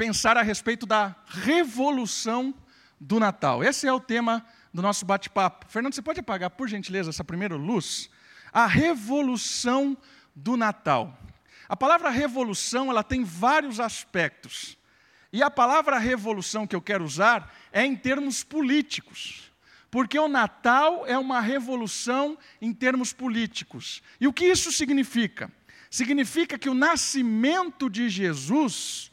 pensar a respeito da revolução do Natal. Esse é o tema do nosso bate-papo. Fernando, você pode apagar, por gentileza, essa primeira luz? A revolução do Natal. A palavra revolução, ela tem vários aspectos. E a palavra revolução que eu quero usar é em termos políticos. Porque o Natal é uma revolução em termos políticos. E o que isso significa? Significa que o nascimento de Jesus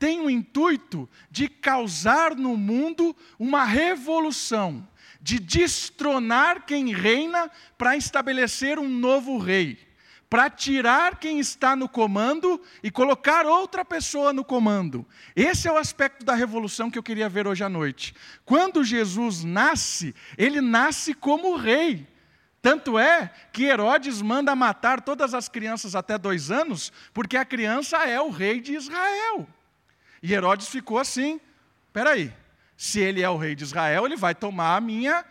tem o intuito de causar no mundo uma revolução, de destronar quem reina para estabelecer um novo rei para tirar quem está no comando e colocar outra pessoa no comando. Esse é o aspecto da revolução que eu queria ver hoje à noite. Quando Jesus nasce, ele nasce como rei. Tanto é que Herodes manda matar todas as crianças até dois anos, porque a criança é o rei de Israel. E Herodes ficou assim: peraí, se ele é o rei de Israel, ele vai tomar a minha,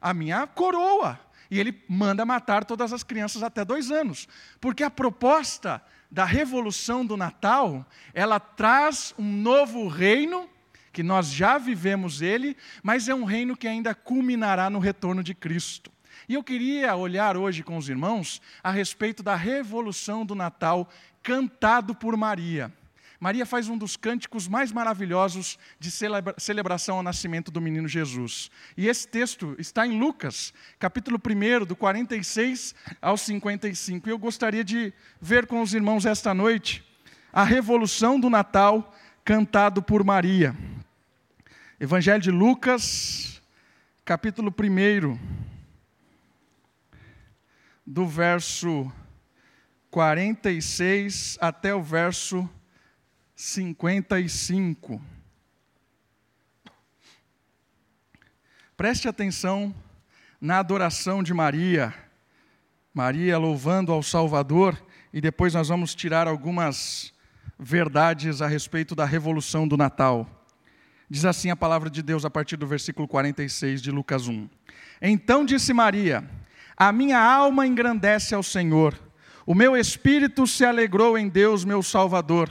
a minha coroa. E ele manda matar todas as crianças até dois anos. Porque a proposta da revolução do Natal, ela traz um novo reino, que nós já vivemos ele, mas é um reino que ainda culminará no retorno de Cristo. E eu queria olhar hoje com os irmãos a respeito da revolução do Natal cantado por Maria. Maria faz um dos cânticos mais maravilhosos de celebra celebração ao nascimento do menino Jesus. E esse texto está em Lucas, capítulo 1, do 46 ao 55. E eu gostaria de ver com os irmãos esta noite a revolução do Natal cantado por Maria. Evangelho de Lucas, capítulo 1, do verso 46 até o verso 55. Preste atenção na adoração de Maria. Maria louvando ao Salvador, e depois nós vamos tirar algumas verdades a respeito da revolução do Natal. Diz assim a palavra de Deus a partir do versículo 46 de Lucas 1. Então disse Maria: A minha alma engrandece ao Senhor, o meu espírito se alegrou em Deus, meu Salvador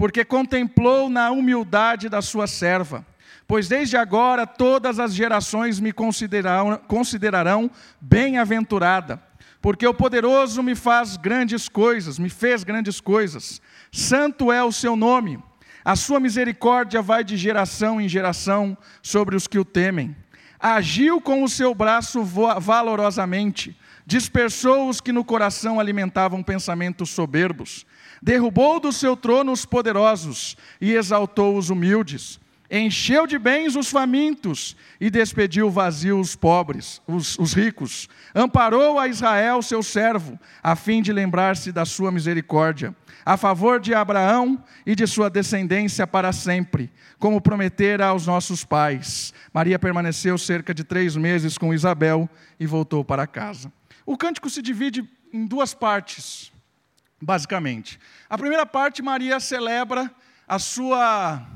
porque contemplou na humildade da sua serva. Pois desde agora todas as gerações me considerarão, considerarão bem-aventurada, porque o poderoso me faz grandes coisas, me fez grandes coisas. Santo é o seu nome. A sua misericórdia vai de geração em geração sobre os que o temem. Agiu com o seu braço valorosamente, dispersou os que no coração alimentavam pensamentos soberbos derrubou do seu trono os poderosos e exaltou os humildes. Encheu de bens os famintos e despediu vazios os pobres, os, os ricos. Amparou a Israel, seu servo, a fim de lembrar-se da sua misericórdia, a favor de Abraão e de sua descendência para sempre, como prometera aos nossos pais. Maria permaneceu cerca de três meses com Isabel e voltou para casa. O cântico se divide em duas partes basicamente. A primeira parte, Maria celebra a sua,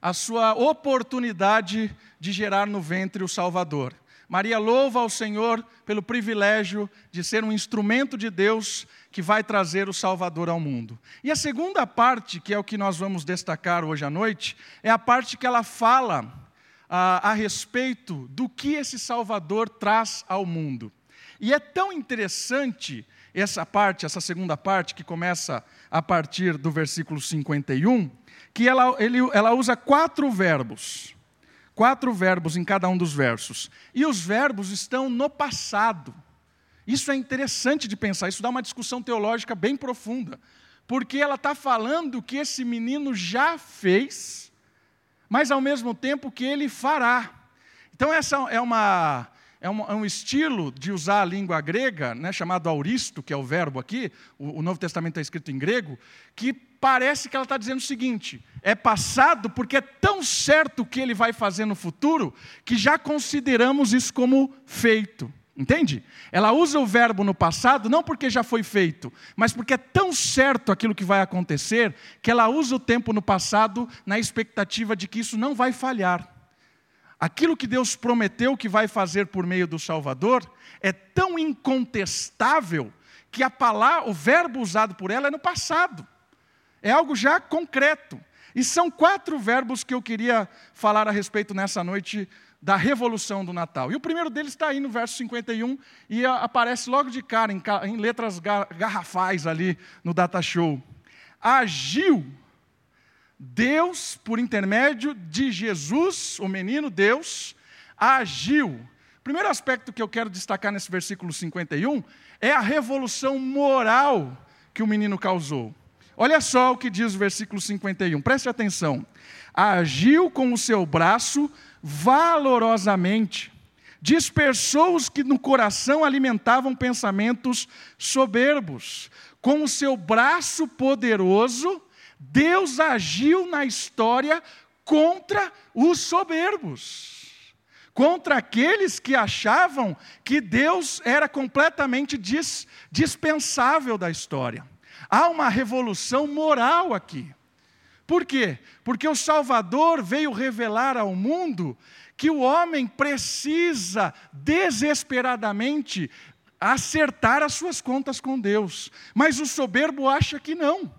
a sua oportunidade de gerar no ventre o Salvador. Maria louva ao Senhor pelo privilégio de ser um instrumento de Deus que vai trazer o Salvador ao mundo. E a segunda parte, que é o que nós vamos destacar hoje à noite, é a parte que ela fala a, a respeito do que esse Salvador traz ao mundo. E é tão interessante essa parte, essa segunda parte, que começa a partir do versículo 51, que ela, ele, ela usa quatro verbos. Quatro verbos em cada um dos versos. E os verbos estão no passado. Isso é interessante de pensar, isso dá uma discussão teológica bem profunda. Porque ela está falando que esse menino já fez, mas ao mesmo tempo que ele fará. Então, essa é uma, é um, é um, estilo de usar a língua grega, né, chamado auristo, que é o verbo aqui, o, o Novo Testamento está escrito em grego, que parece que ela está dizendo o seguinte: é passado porque é tão certo o que ele vai fazer no futuro, que já consideramos isso como feito. Entende? Ela usa o verbo no passado não porque já foi feito, mas porque é tão certo aquilo que vai acontecer, que ela usa o tempo no passado na expectativa de que isso não vai falhar. Aquilo que Deus prometeu que vai fazer por meio do Salvador é tão incontestável que a palavra, o verbo usado por ela é no passado. É algo já concreto. E são quatro verbos que eu queria falar a respeito nessa noite da revolução do Natal. E o primeiro deles está aí no verso 51 e aparece logo de cara, em, letras garrafais ali no Data Show. Agiu Deus, por intermédio de Jesus, o menino Deus, agiu. Primeiro aspecto que eu quero destacar nesse versículo 51 é a revolução moral que o menino causou. Olha só o que diz o versículo 51, preste atenção. Agiu com o seu braço valorosamente, dispersou os que no coração alimentavam pensamentos soberbos. Com o seu braço poderoso, Deus agiu na história contra os soberbos contra aqueles que achavam que Deus era completamente dis, dispensável da história. Há uma revolução moral aqui. Por quê? Porque o Salvador veio revelar ao mundo que o homem precisa desesperadamente acertar as suas contas com Deus. Mas o soberbo acha que não.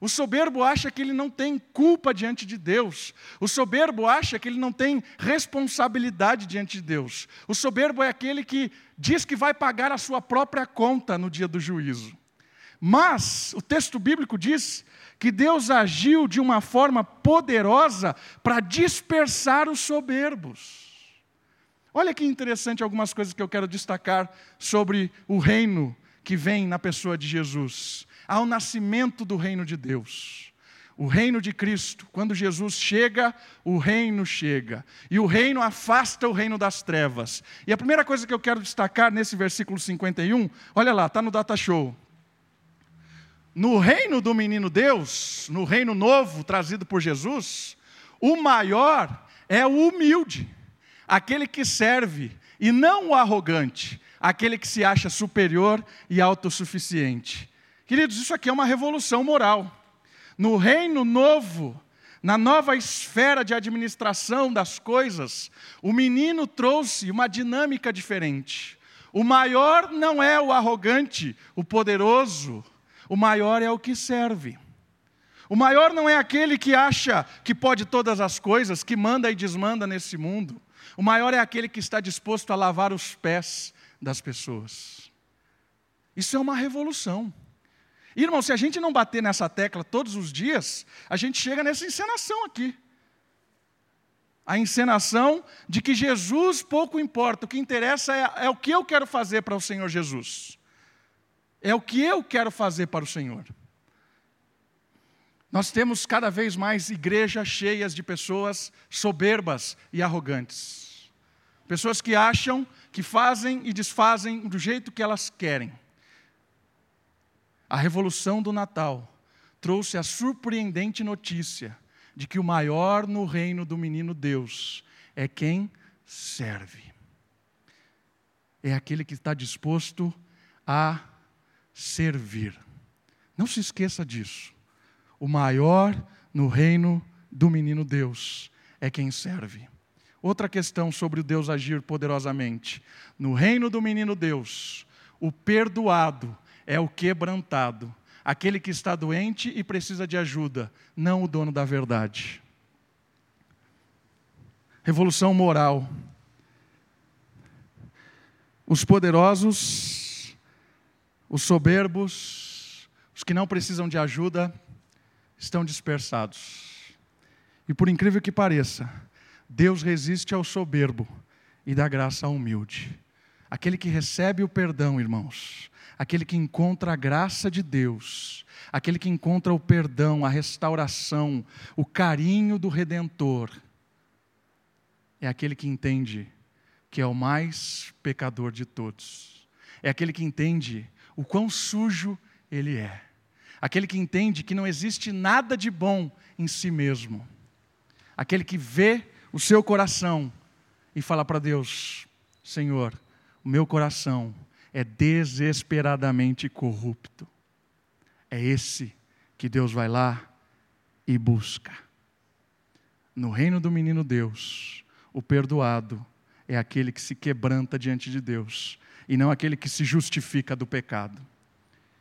O soberbo acha que ele não tem culpa diante de Deus. O soberbo acha que ele não tem responsabilidade diante de Deus. O soberbo é aquele que diz que vai pagar a sua própria conta no dia do juízo. Mas o texto bíblico diz que Deus agiu de uma forma poderosa para dispersar os soberbos. Olha que interessante algumas coisas que eu quero destacar sobre o reino que vem na pessoa de Jesus ao nascimento do reino de Deus. O reino de Cristo, quando Jesus chega, o reino chega. E o reino afasta o reino das trevas. E a primeira coisa que eu quero destacar nesse versículo 51, olha lá, está no Data Show. No reino do menino Deus, no reino novo trazido por Jesus, o maior é o humilde, aquele que serve, e não o arrogante, aquele que se acha superior e autossuficiente. Queridos, isso aqui é uma revolução moral. No reino novo, na nova esfera de administração das coisas, o menino trouxe uma dinâmica diferente. O maior não é o arrogante, o poderoso, o maior é o que serve. O maior não é aquele que acha que pode todas as coisas, que manda e desmanda nesse mundo. O maior é aquele que está disposto a lavar os pés das pessoas. Isso é uma revolução. Irmão, se a gente não bater nessa tecla todos os dias, a gente chega nessa encenação aqui. A encenação de que Jesus pouco importa, o que interessa é, é o que eu quero fazer para o Senhor Jesus. É o que eu quero fazer para o Senhor. Nós temos cada vez mais igrejas cheias de pessoas soberbas e arrogantes. Pessoas que acham que fazem e desfazem do jeito que elas querem. A revolução do Natal trouxe a surpreendente notícia de que o maior no reino do menino Deus é quem serve. É aquele que está disposto a servir. Não se esqueça disso. O maior no reino do menino Deus é quem serve. Outra questão sobre o Deus agir poderosamente. No reino do menino Deus, o perdoado é o quebrantado, aquele que está doente e precisa de ajuda, não o dono da verdade. Revolução moral. Os poderosos, os soberbos, os que não precisam de ajuda, estão dispersados. E por incrível que pareça, Deus resiste ao soberbo e dá graça ao humilde. Aquele que recebe o perdão, irmãos, aquele que encontra a graça de Deus, aquele que encontra o perdão, a restauração, o carinho do Redentor, é aquele que entende que é o mais pecador de todos, é aquele que entende o quão sujo ele é, aquele que entende que não existe nada de bom em si mesmo, aquele que vê o seu coração e fala para Deus: Senhor, o meu coração é desesperadamente corrupto. É esse que Deus vai lá e busca. No reino do menino Deus, o perdoado é aquele que se quebranta diante de Deus e não aquele que se justifica do pecado.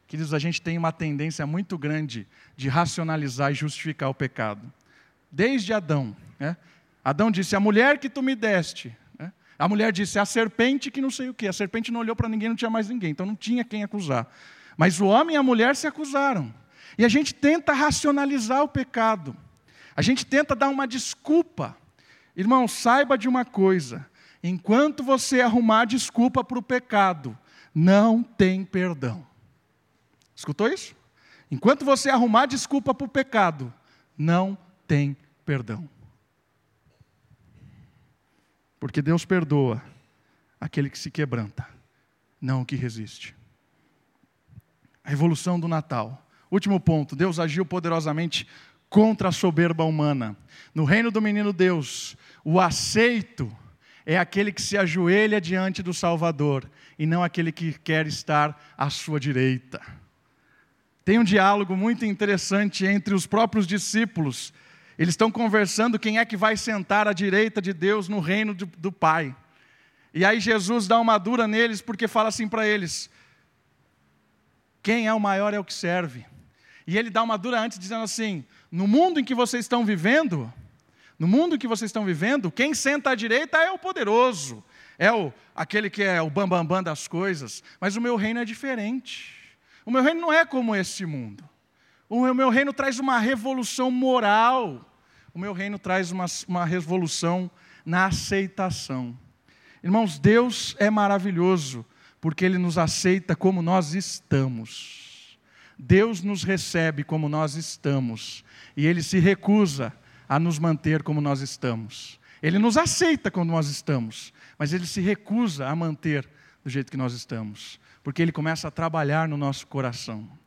Queridos, a gente tem uma tendência muito grande de racionalizar e justificar o pecado. desde Adão. Né? Adão disse: A mulher que tu me deste. A mulher disse: A serpente que não sei o quê. A serpente não olhou para ninguém, não tinha mais ninguém, então não tinha quem acusar. Mas o homem e a mulher se acusaram. E a gente tenta racionalizar o pecado. A gente tenta dar uma desculpa. Irmão, saiba de uma coisa: enquanto você arrumar desculpa para o pecado, não tem perdão. Escutou isso? Enquanto você arrumar desculpa para o pecado, não tem perdão. Porque Deus perdoa aquele que se quebranta, não o que resiste. A revolução do Natal. Último ponto: Deus agiu poderosamente contra a soberba humana. No reino do menino Deus, o aceito é aquele que se ajoelha diante do Salvador e não aquele que quer estar à sua direita. Tem um diálogo muito interessante entre os próprios discípulos. Eles estão conversando quem é que vai sentar à direita de Deus no reino do, do Pai. E aí Jesus dá uma dura neles porque fala assim para eles: quem é o maior é o que serve. E ele dá uma dura antes, dizendo assim: no mundo em que vocês estão vivendo, no mundo em que vocês estão vivendo, quem senta à direita é o poderoso, é o, aquele que é o bambambam bam, bam das coisas, mas o meu reino é diferente. O meu reino não é como esse mundo. O meu reino traz uma revolução moral. O meu reino traz uma, uma revolução na aceitação. Irmãos, Deus é maravilhoso, porque Ele nos aceita como nós estamos. Deus nos recebe como nós estamos e Ele se recusa a nos manter como nós estamos. Ele nos aceita como nós estamos, mas Ele se recusa a manter do jeito que nós estamos, porque Ele começa a trabalhar no nosso coração.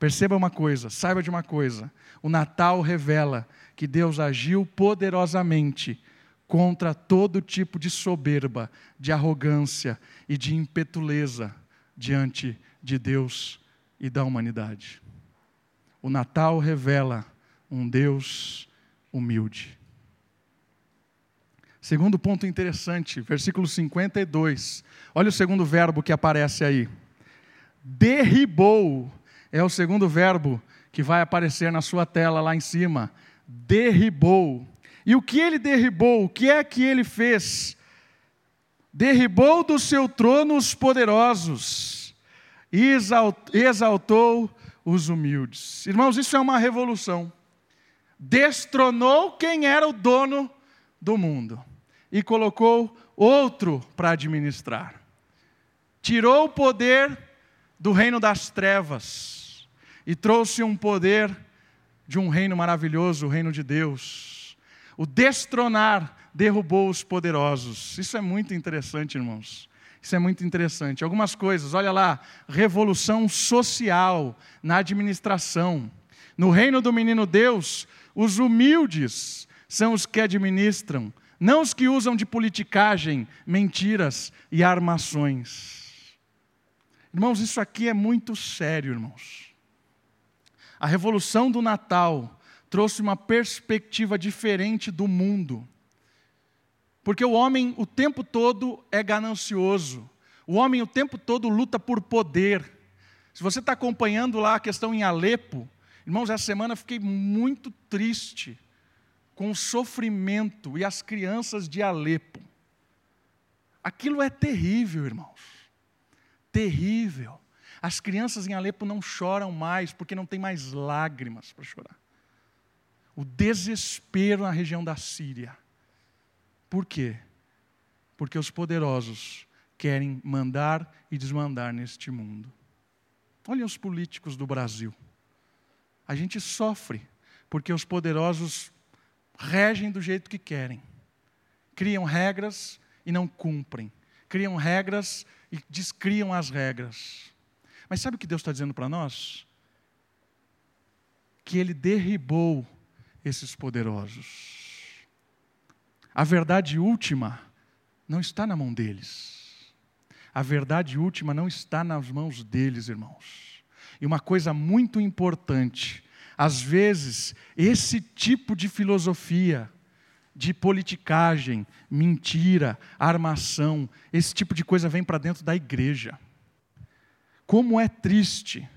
Perceba uma coisa, saiba de uma coisa: o Natal revela que Deus agiu poderosamente contra todo tipo de soberba, de arrogância e de impetuleza diante de Deus e da humanidade. O Natal revela um Deus humilde. Segundo ponto interessante, versículo 52. Olha o segundo verbo que aparece aí. Derribou é o segundo verbo que vai aparecer na sua tela lá em cima. Derribou. E o que ele derribou? O que é que ele fez? Derribou do seu trono os poderosos e exaltou os humildes. Irmãos, isso é uma revolução. Destronou quem era o dono do mundo e colocou outro para administrar. Tirou o poder do reino das trevas e trouxe um poder de um reino maravilhoso, o reino de Deus. O destronar derrubou os poderosos. Isso é muito interessante, irmãos. Isso é muito interessante. Algumas coisas, olha lá, revolução social na administração. No reino do menino Deus, os humildes são os que administram, não os que usam de politicagem, mentiras e armações. Irmãos, isso aqui é muito sério, irmãos. A revolução do Natal trouxe uma perspectiva diferente do mundo. Porque o homem o tempo todo é ganancioso. O homem o tempo todo luta por poder. Se você está acompanhando lá a questão em Alepo, irmãos, essa semana eu fiquei muito triste com o sofrimento e as crianças de Alepo. Aquilo é terrível, irmãos. Terrível. As crianças em Alepo não choram mais porque não tem mais lágrimas para chorar. O desespero na região da Síria por quê? Porque os poderosos querem mandar e desmandar neste mundo. Olhem os políticos do Brasil. A gente sofre porque os poderosos regem do jeito que querem. Criam regras e não cumprem. Criam regras e descriam as regras. Mas sabe o que Deus está dizendo para nós? Que Ele derribou esses poderosos. A verdade última não está na mão deles. A verdade última não está nas mãos deles, irmãos. E uma coisa muito importante, às vezes, esse tipo de filosofia, de politicagem, mentira, armação, esse tipo de coisa vem para dentro da igreja. Como é triste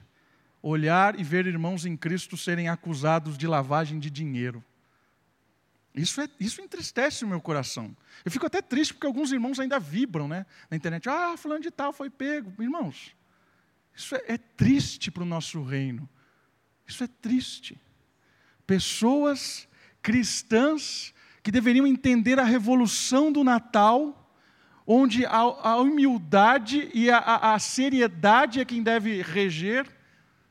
olhar e ver irmãos em Cristo serem acusados de lavagem de dinheiro. Isso, é, isso entristece o meu coração. Eu fico até triste porque alguns irmãos ainda vibram né, na internet. Ah, fulano de tal foi pego. Irmãos, isso é, é triste para o nosso reino. Isso é triste. Pessoas cristãs que deveriam entender a revolução do Natal, onde a, a humildade e a, a, seriedade é quem deve reger,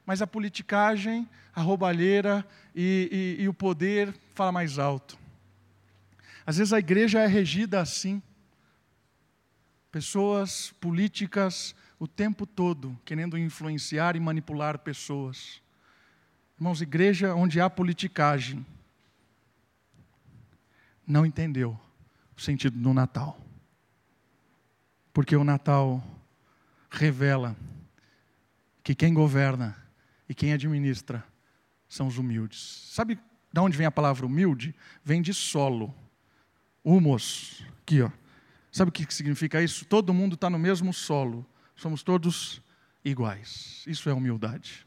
mas a politicagem, a roubalheira e, e, e o poder fala mais alto. Às vezes a igreja é regida assim. Pessoas políticas o tempo todo querendo influenciar e manipular pessoas. Irmãos, igreja onde há politicagem não entendeu o sentido do Natal. Porque o Natal revela que quem governa e quem administra são os humildes. Sabe de onde vem a palavra humilde? Vem de solo. Humos. Aqui, ó. Sabe o que significa isso? Todo mundo está no mesmo solo. Somos todos iguais. Isso é humildade.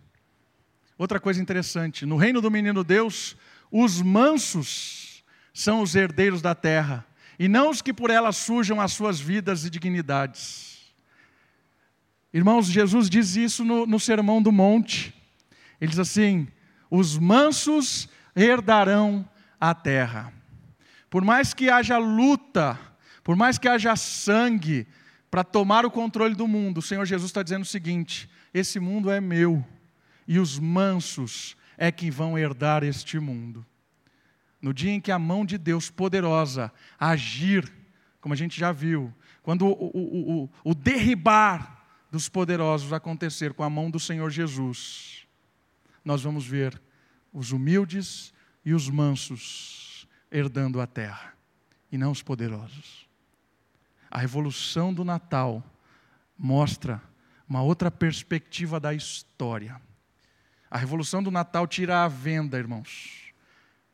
Outra coisa interessante: no reino do menino Deus, os mansos são os herdeiros da terra, e não os que por ela sujam as suas vidas e dignidades. Irmãos, Jesus diz isso no, no Sermão do Monte. Ele diz assim: os mansos herdarão a terra. Por mais que haja luta, por mais que haja sangue para tomar o controle do mundo, o Senhor Jesus está dizendo o seguinte: esse mundo é meu, e os mansos é que vão herdar este mundo. No dia em que a mão de Deus poderosa agir, como a gente já viu, quando o, o, o, o derribar dos poderosos acontecer com a mão do Senhor Jesus, nós vamos ver os humildes e os mansos herdando a terra, e não os poderosos. A revolução do Natal mostra uma outra perspectiva da história. A revolução do Natal tira a venda, irmãos.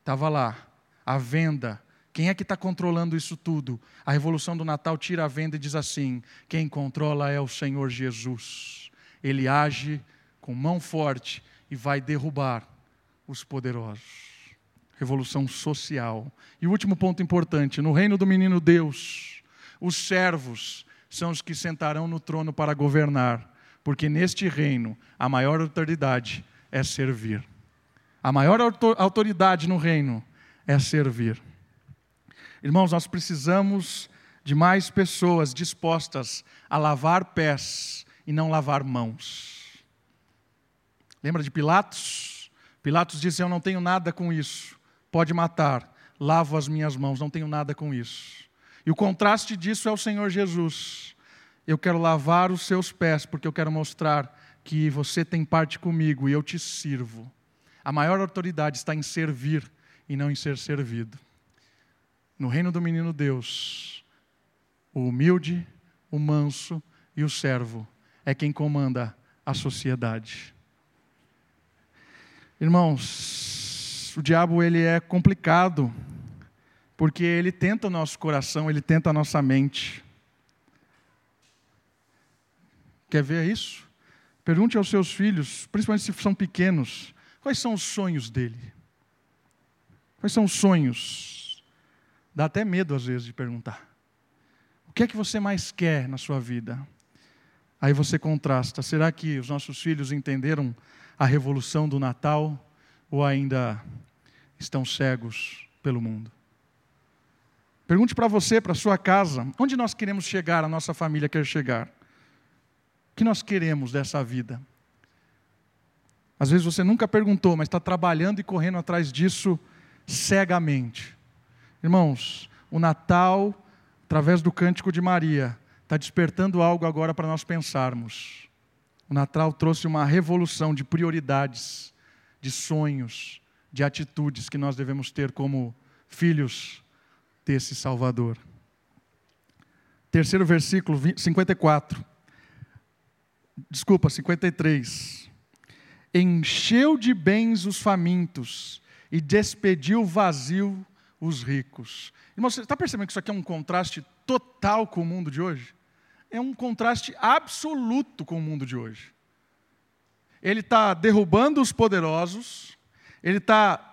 Estava lá, a venda. Quem é que está controlando isso tudo? A revolução do Natal tira a venda e diz assim: quem controla é o Senhor Jesus. Ele age com mão forte e vai derrubar os poderosos. Revolução social. E o último ponto importante: no reino do menino Deus, os servos são os que sentarão no trono para governar, porque neste reino a maior autoridade é servir. A maior autoridade no reino é servir. Irmãos, nós precisamos de mais pessoas dispostas a lavar pés e não lavar mãos. Lembra de Pilatos? Pilatos disse: Eu não tenho nada com isso, pode matar, lavo as minhas mãos, não tenho nada com isso. E o contraste disso é o Senhor Jesus. Eu quero lavar os seus pés, porque eu quero mostrar que você tem parte comigo e eu te sirvo. A maior autoridade está em servir e não em ser servido. No reino do menino Deus, o humilde, o manso e o servo é quem comanda a sociedade. Irmãos, o diabo ele é complicado, porque ele tenta o nosso coração, ele tenta a nossa mente. Quer ver isso? Pergunte aos seus filhos, principalmente se são pequenos, quais são os sonhos dele? Quais são os sonhos? Dá até medo às vezes de perguntar. O que é que você mais quer na sua vida? Aí você contrasta. Será que os nossos filhos entenderam a revolução do Natal ou ainda estão cegos pelo mundo? Pergunte para você, para sua casa, onde nós queremos chegar, a nossa família quer chegar. O que nós queremos dessa vida? Às vezes você nunca perguntou, mas está trabalhando e correndo atrás disso cegamente. Irmãos, o Natal, através do cântico de Maria, está despertando algo agora para nós pensarmos. O Natal trouxe uma revolução de prioridades, de sonhos, de atitudes que nós devemos ter como filhos desse Salvador. Terceiro versículo, 54. Desculpa, 53. Encheu de bens os famintos e despediu vazio os ricos. Irmão, você está percebendo que isso aqui é um contraste total com o mundo de hoje? é um contraste absoluto com o mundo de hoje. Ele está derrubando os poderosos, ele está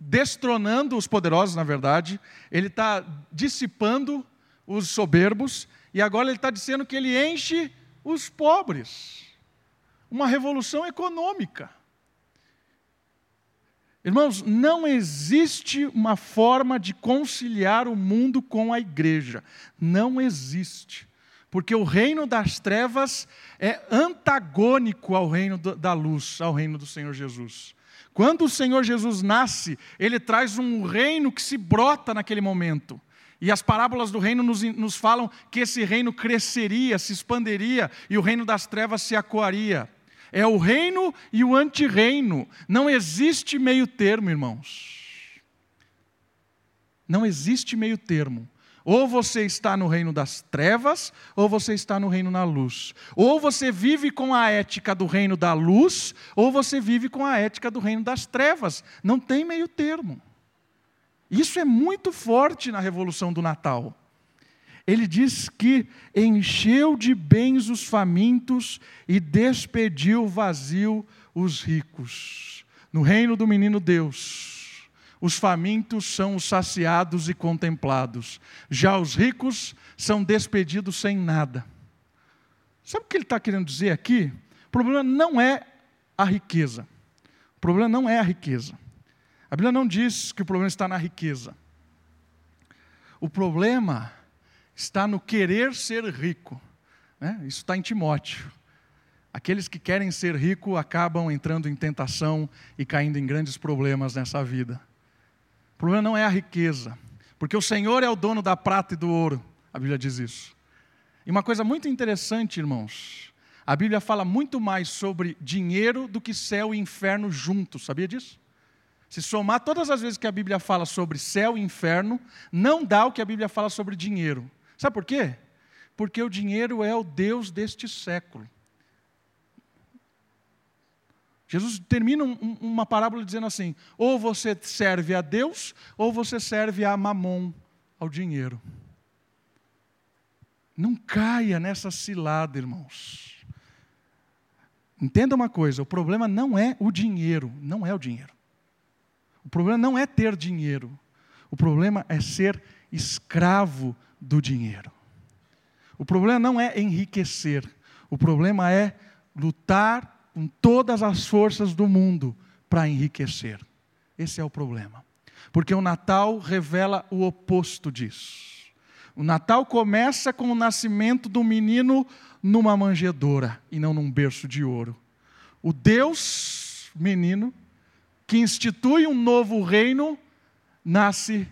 destronando os poderosos, na verdade, ele está dissipando os soberbos, e agora ele está dizendo que ele enche os pobres. Uma revolução econômica. Irmãos, não existe uma forma de conciliar o mundo com a igreja. Não existe. Porque o reino das trevas é antagônico ao reino da luz, ao reino do Senhor Jesus. Quando o Senhor Jesus nasce, ele traz um reino que se brota naquele momento. E as parábolas do reino nos, nos falam que esse reino cresceria, se expanderia e o reino das trevas se acuaria. É o reino e o antirreino. Não existe meio termo, irmãos. Não existe meio termo. Ou você está no reino das trevas, ou você está no reino na luz. Ou você vive com a ética do reino da luz, ou você vive com a ética do reino das trevas. Não tem meio termo. Isso é muito forte na revolução do Natal ele diz que encheu de bens os famintos e despediu vazio os ricos. No reino do menino Deus, os famintos são os saciados e contemplados, já os ricos são despedidos sem nada. Sabe o que ele está querendo dizer aqui? O problema não é a riqueza. O problema não é a riqueza. A Bíblia não diz que o problema está na riqueza. O problema está no querer ser rico. Né? Isso está em Timóteo. Aqueles que querem ser rico acabam entrando em tentação e caindo em grandes problemas nessa vida. O problema não é a riqueza, porque o Senhor é o dono da prata e do ouro. A Bíblia diz isso. E uma coisa muito interessante, irmãos, a Bíblia fala muito mais sobre dinheiro do que céu e inferno juntos, sabia disso? Se somar todas as vezes que a Bíblia fala sobre céu e inferno, não dá o que a Bíblia fala sobre dinheiro. Sabe por quê? Porque o dinheiro é o Deus deste século. Jesus termina um, uma parábola dizendo assim: ou você serve a Deus, ou você serve a mamon, ao dinheiro. Não caia nessa cilada, irmãos. Entenda uma coisa: o problema não é o dinheiro, não é o dinheiro. O problema não é ter dinheiro. O problema é ser escravo do dinheiro. O problema não é enriquecer, o problema é lutar com todas as forças do mundo para enriquecer. Esse é o problema. Porque o Natal revela o oposto disso. O Natal começa com o nascimento do menino numa manjedoura e não num berço de ouro. O Deus menino que institui um novo reino nasce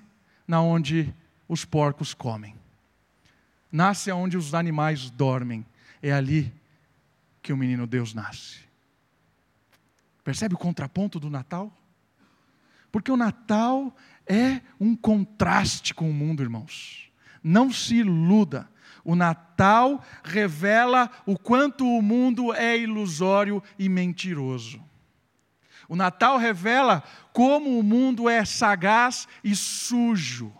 na onde os porcos comem. Nasce onde os animais dormem. É ali que o menino Deus nasce. Percebe o contraponto do Natal? Porque o Natal é um contraste com o mundo, irmãos. Não se iluda. O Natal revela o quanto o mundo é ilusório e mentiroso. O Natal revela como o mundo é sagaz e sujo.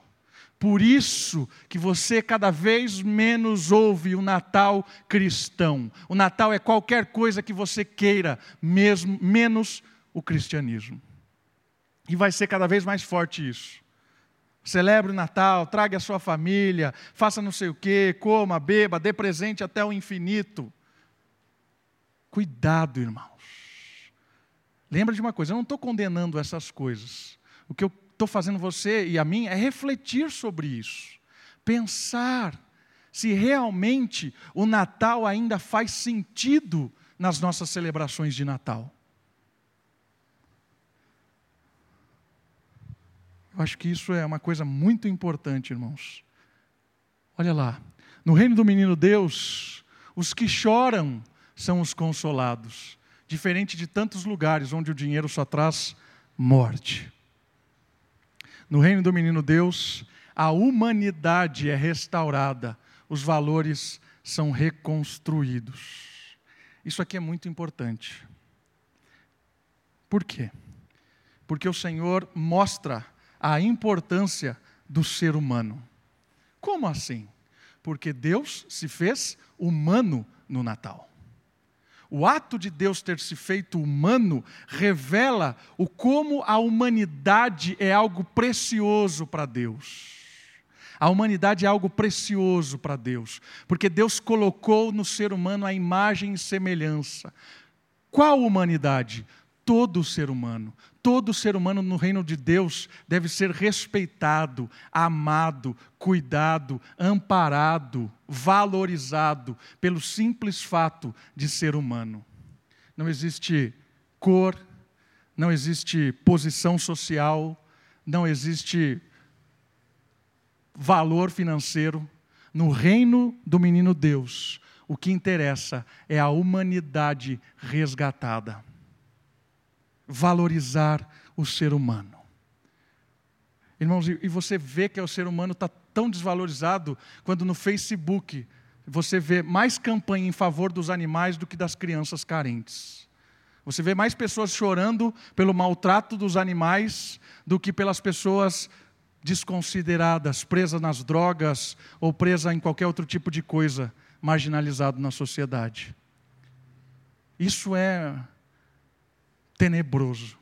Por isso que você cada vez menos ouve o Natal cristão. O Natal é qualquer coisa que você queira, mesmo menos o cristianismo. E vai ser cada vez mais forte isso. Celebre o Natal, traga a sua família, faça não sei o quê, coma, beba, dê presente até o infinito. Cuidado, irmãos. Lembra de uma coisa, eu não estou condenando essas coisas. O que eu estou fazendo você e a mim é refletir sobre isso, pensar se realmente o Natal ainda faz sentido nas nossas celebrações de Natal. Eu acho que isso é uma coisa muito importante, irmãos. Olha lá, no reino do menino Deus, os que choram são os consolados, diferente de tantos lugares onde o dinheiro só traz morte. No reino do menino Deus, a humanidade é restaurada, os valores são reconstruídos. Isso aqui é muito importante. Por quê? Porque o Senhor mostra a importância do ser humano. Como assim? Porque Deus se fez humano no Natal. O ato de Deus ter se feito humano revela o como a humanidade é algo precioso para Deus. A humanidade é algo precioso para Deus, porque Deus colocou no ser humano a imagem e semelhança. Qual humanidade? Todo ser humano. Todo ser humano no reino de Deus deve ser respeitado, amado, cuidado, amparado, valorizado pelo simples fato de ser humano. Não existe cor, não existe posição social, não existe valor financeiro. No reino do menino Deus, o que interessa é a humanidade resgatada. Valorizar o ser humano. Irmãos, e você vê que o ser humano está tão desvalorizado quando no Facebook você vê mais campanha em favor dos animais do que das crianças carentes. Você vê mais pessoas chorando pelo maltrato dos animais do que pelas pessoas desconsideradas, presas nas drogas ou presas em qualquer outro tipo de coisa marginalizado na sociedade. Isso é tenebroso.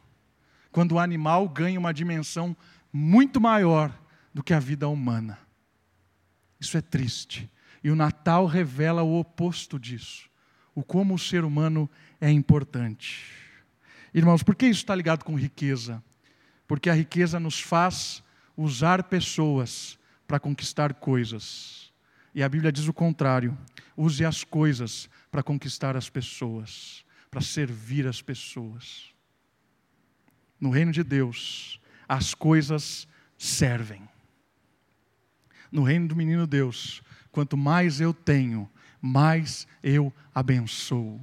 Quando o animal ganha uma dimensão muito maior do que a vida humana. Isso é triste. E o Natal revela o oposto disso. O como o ser humano é importante. Irmãos, por que isso está ligado com riqueza? Porque a riqueza nos faz usar pessoas para conquistar coisas. E a Bíblia diz o contrário: use as coisas para conquistar as pessoas, para servir as pessoas. No reino de Deus, as coisas servem. No reino do menino Deus, quanto mais eu tenho, mais eu abençoo.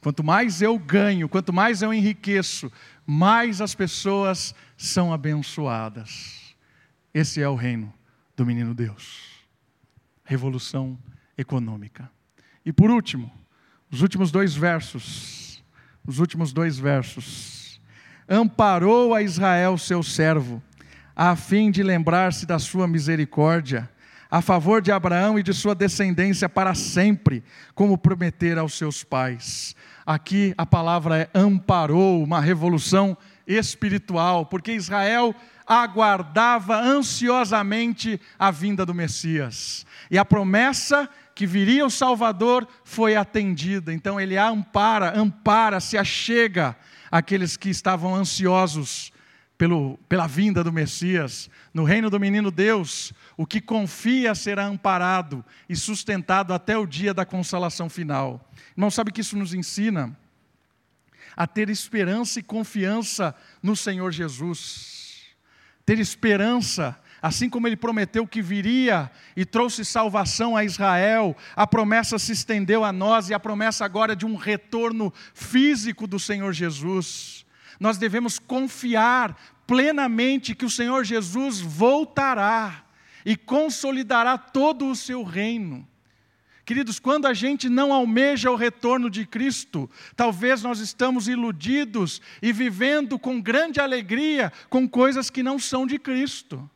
Quanto mais eu ganho, quanto mais eu enriqueço, mais as pessoas são abençoadas. Esse é o reino do menino Deus. Revolução econômica. E por último, os últimos dois versos. Os últimos dois versos. Amparou a Israel, seu servo, a fim de lembrar-se da sua misericórdia, a favor de Abraão e de sua descendência para sempre, como prometer aos seus pais. Aqui a palavra é amparou, uma revolução espiritual, porque Israel aguardava ansiosamente a vinda do Messias. E a promessa que viria o Salvador foi atendida. Então ele ampara, ampara, se achega aqueles que estavam ansiosos pelo, pela vinda do Messias. No reino do menino Deus, o que confia será amparado e sustentado até o dia da consolação final. Não sabe que isso nos ensina? a ter esperança e confiança no Senhor Jesus. Ter esperança, assim como ele prometeu que viria e trouxe salvação a Israel, a promessa se estendeu a nós e a promessa agora de um retorno físico do Senhor Jesus. Nós devemos confiar plenamente que o Senhor Jesus voltará e consolidará todo o seu reino. Queridos, quando a gente não almeja o retorno de Cristo, talvez nós estamos iludidos e vivendo com grande alegria com coisas que não são de Cristo.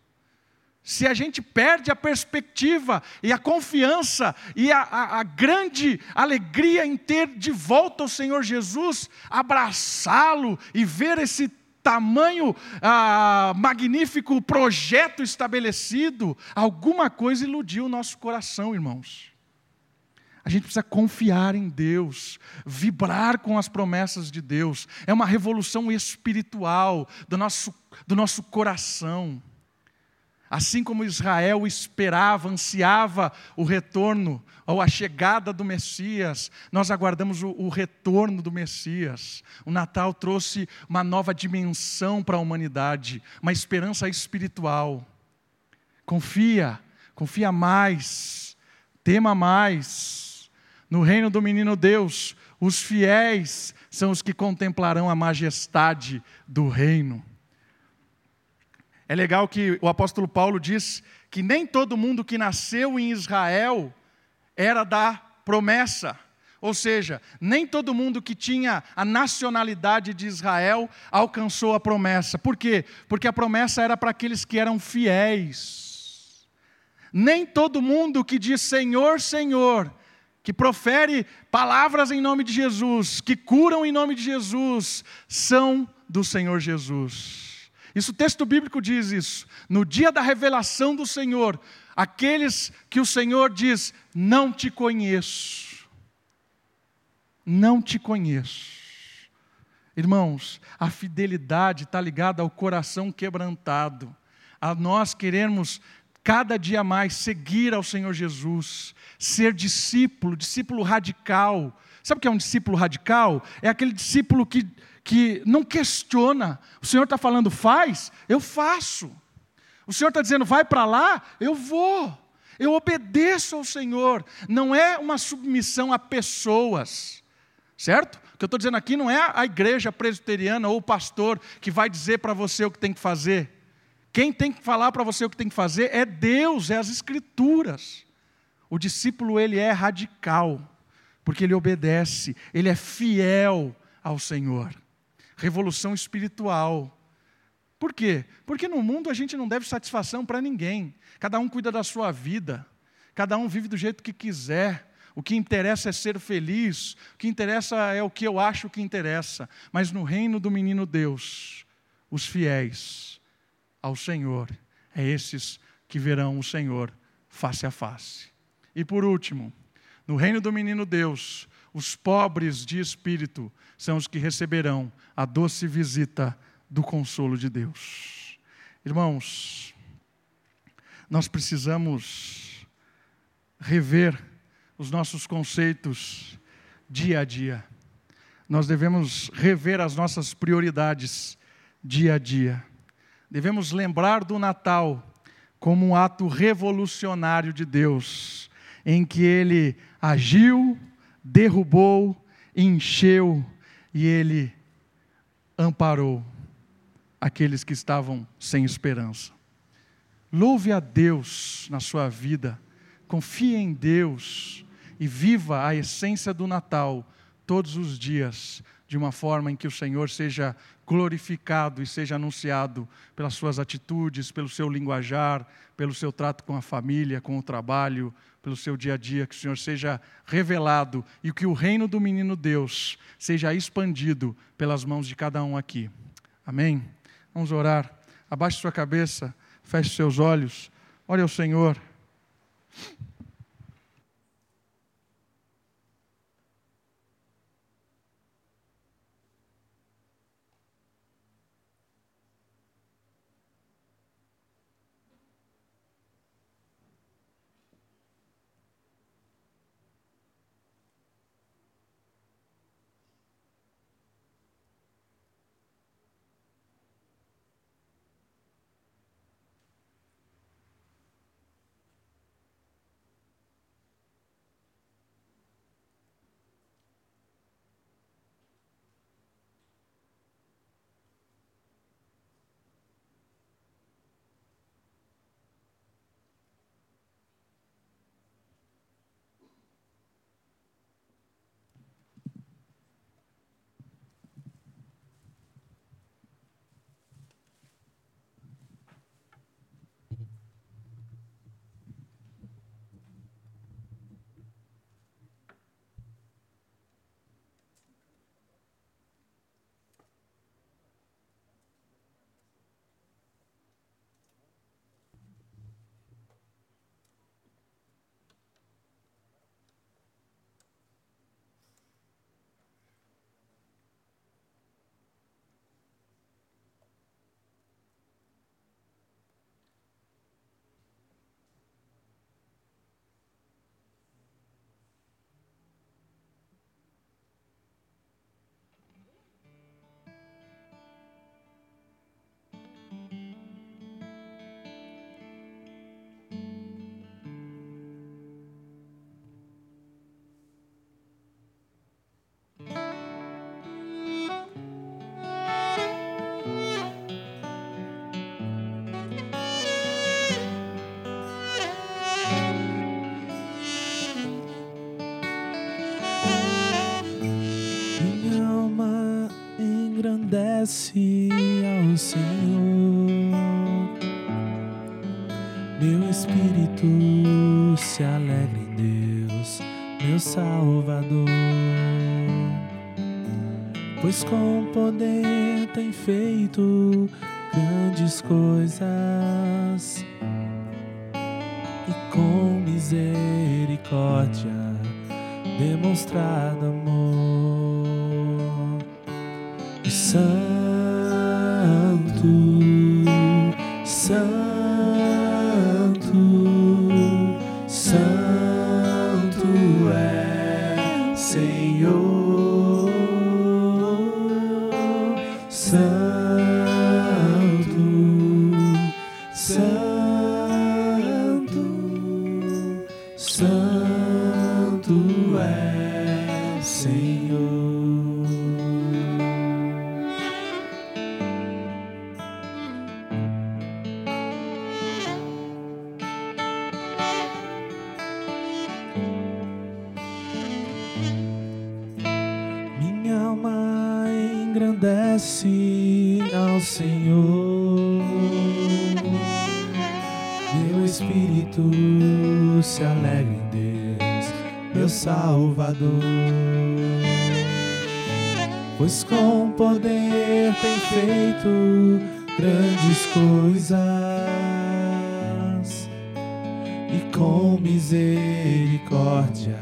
Se a gente perde a perspectiva e a confiança e a, a, a grande alegria em ter de volta o Senhor Jesus, abraçá-lo e ver esse tamanho ah, magnífico projeto estabelecido, alguma coisa iludiu o nosso coração, irmãos. A gente precisa confiar em Deus, vibrar com as promessas de Deus. É uma revolução espiritual do nosso, do nosso coração. Assim como Israel esperava, ansiava o retorno ou a chegada do Messias, nós aguardamos o, o retorno do Messias. O Natal trouxe uma nova dimensão para a humanidade, uma esperança espiritual. Confia, confia mais, tema mais no reino do menino Deus, os fiéis são os que contemplarão a majestade do reino. É legal que o apóstolo Paulo diz que nem todo mundo que nasceu em Israel era da promessa. Ou seja, nem todo mundo que tinha a nacionalidade de Israel alcançou a promessa. Por quê? Porque a promessa era para aqueles que eram fiéis. Nem todo mundo que diz Senhor, Senhor que profere palavras em nome de Jesus, que curam em nome de Jesus, são do Senhor Jesus. Isso o texto bíblico diz isso. No dia da revelação do Senhor, aqueles que o Senhor diz: "Não te conheço". Não te conheço. Irmãos, a fidelidade está ligada ao coração quebrantado, a nós queremos cada dia mais seguir ao Senhor Jesus, ser discípulo, discípulo radical. Sabe o que é um discípulo radical? É aquele discípulo que, que não questiona. O Senhor está falando, faz, eu faço. O Senhor está dizendo, vai para lá, eu vou. Eu obedeço ao Senhor. Não é uma submissão a pessoas, certo? O que eu estou dizendo aqui não é a igreja presbiteriana ou o pastor que vai dizer para você o que tem que fazer. Quem tem que falar para você o que tem que fazer é Deus, é as Escrituras. O discípulo, ele é radical, porque ele obedece, ele é fiel ao Senhor. Revolução espiritual. Por quê? Porque no mundo a gente não deve satisfação para ninguém. Cada um cuida da sua vida, cada um vive do jeito que quiser. O que interessa é ser feliz, o que interessa é o que eu acho que interessa. Mas no reino do menino Deus, os fiéis, ao Senhor, é esses que verão o Senhor face a face. E por último, no reino do menino Deus, os pobres de espírito são os que receberão a doce visita do consolo de Deus. Irmãos, nós precisamos rever os nossos conceitos dia a dia. Nós devemos rever as nossas prioridades dia a dia. Devemos lembrar do Natal como um ato revolucionário de Deus, em que ele agiu, derrubou, encheu e ele amparou aqueles que estavam sem esperança. Louve a Deus na sua vida, confie em Deus e viva a essência do Natal todos os dias, de uma forma em que o Senhor seja glorificado e seja anunciado pelas suas atitudes, pelo seu linguajar, pelo seu trato com a família, com o trabalho, pelo seu dia a dia, que o Senhor seja revelado e que o reino do menino Deus seja expandido pelas mãos de cada um aqui. Amém? Vamos orar. Abaixe sua cabeça, feche seus olhos, ore ao Senhor. Engrandece ao Senhor. Meu espírito se alegra em Deus, meu Salvador. Pois com poder tem feito grandes coisas e com misericórdia demonstrado amor e espírito se alegra em Deus, meu Salvador. Pois com poder tem feito grandes coisas e com misericórdia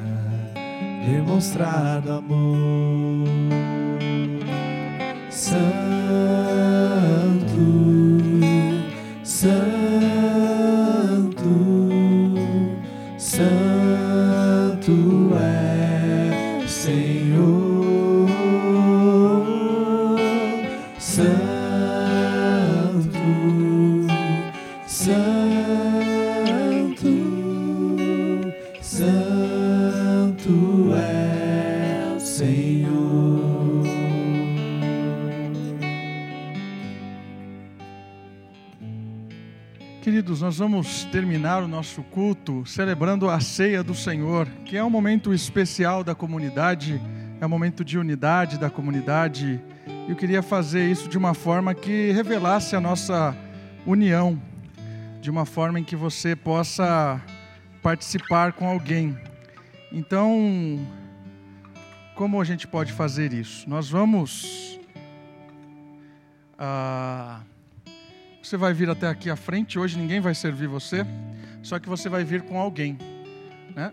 demonstrado amor. Santo, nós vamos terminar o nosso culto celebrando a ceia do Senhor, que é um momento especial da comunidade, é um momento de unidade da comunidade. Eu queria fazer isso de uma forma que revelasse a nossa união, de uma forma em que você possa participar com alguém. Então, como a gente pode fazer isso? Nós vamos. ah, você vai vir até aqui à frente. Hoje ninguém vai servir você, só que você vai vir com alguém. né?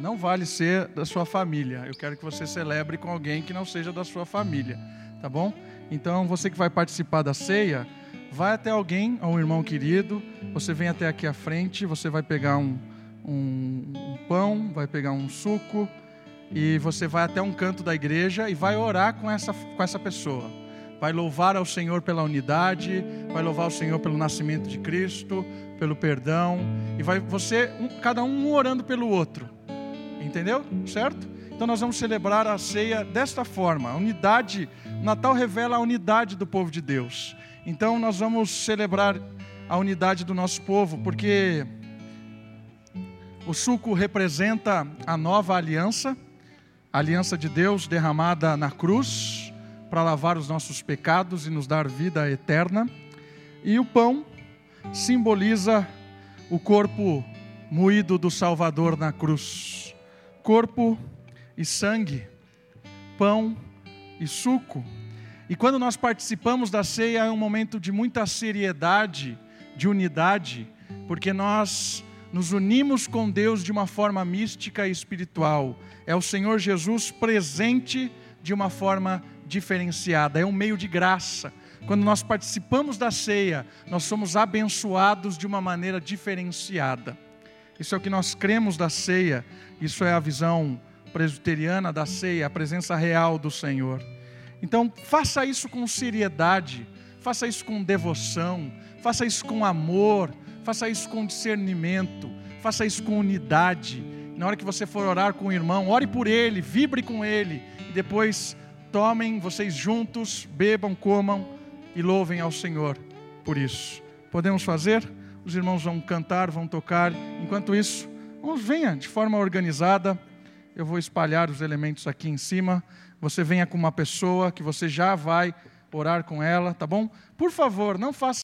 Não vale ser da sua família. Eu quero que você celebre com alguém que não seja da sua família, tá bom? Então você que vai participar da ceia, vai até alguém, um irmão querido. Você vem até aqui à frente. Você vai pegar um, um, um pão, vai pegar um suco e você vai até um canto da igreja e vai orar com essa, com essa pessoa. Vai louvar ao Senhor pela unidade, vai louvar ao Senhor pelo nascimento de Cristo, pelo perdão, e vai você, um- cada um orando pelo outro. Entendeu? Certo? Então nós vamos celebrar a ceia desta forma. A unidade, o Natal revela a unidade do povo de Deus. Então nós vamos celebrar a unidade do nosso povo, porque o suco representa a nova aliança, a aliança de Deus derramada na cruz para lavar os nossos pecados e nos dar vida eterna. E o pão simboliza o corpo moído do Salvador na cruz. Corpo e sangue, pão e suco. E quando nós participamos da ceia é um momento de muita seriedade, de unidade, porque nós nos unimos com Deus de uma forma mística e espiritual. É o Senhor Jesus presente de uma forma diferenciada, é um meio de graça. Quando nós participamos da ceia, nós somos abençoados de uma maneira diferenciada. Isso é o que nós cremos da ceia, isso é a visão presbiteriana da ceia, a presença real do Senhor. Então, faça isso com seriedade, faça isso com devoção, faça isso com amor, faça isso com discernimento, faça isso com unidade. Na hora que você for orar com o irmão, ore por ele, vibre com ele, e depois tomem vocês juntos, bebam, comam e louvem ao Senhor por isso. Podemos fazer? Os irmãos vão cantar, vão tocar. Enquanto isso, vamos, venha de forma organizada. Eu vou espalhar os elementos aqui em cima. Você venha com uma pessoa que você já vai orar com ela, tá bom? Por favor, não faça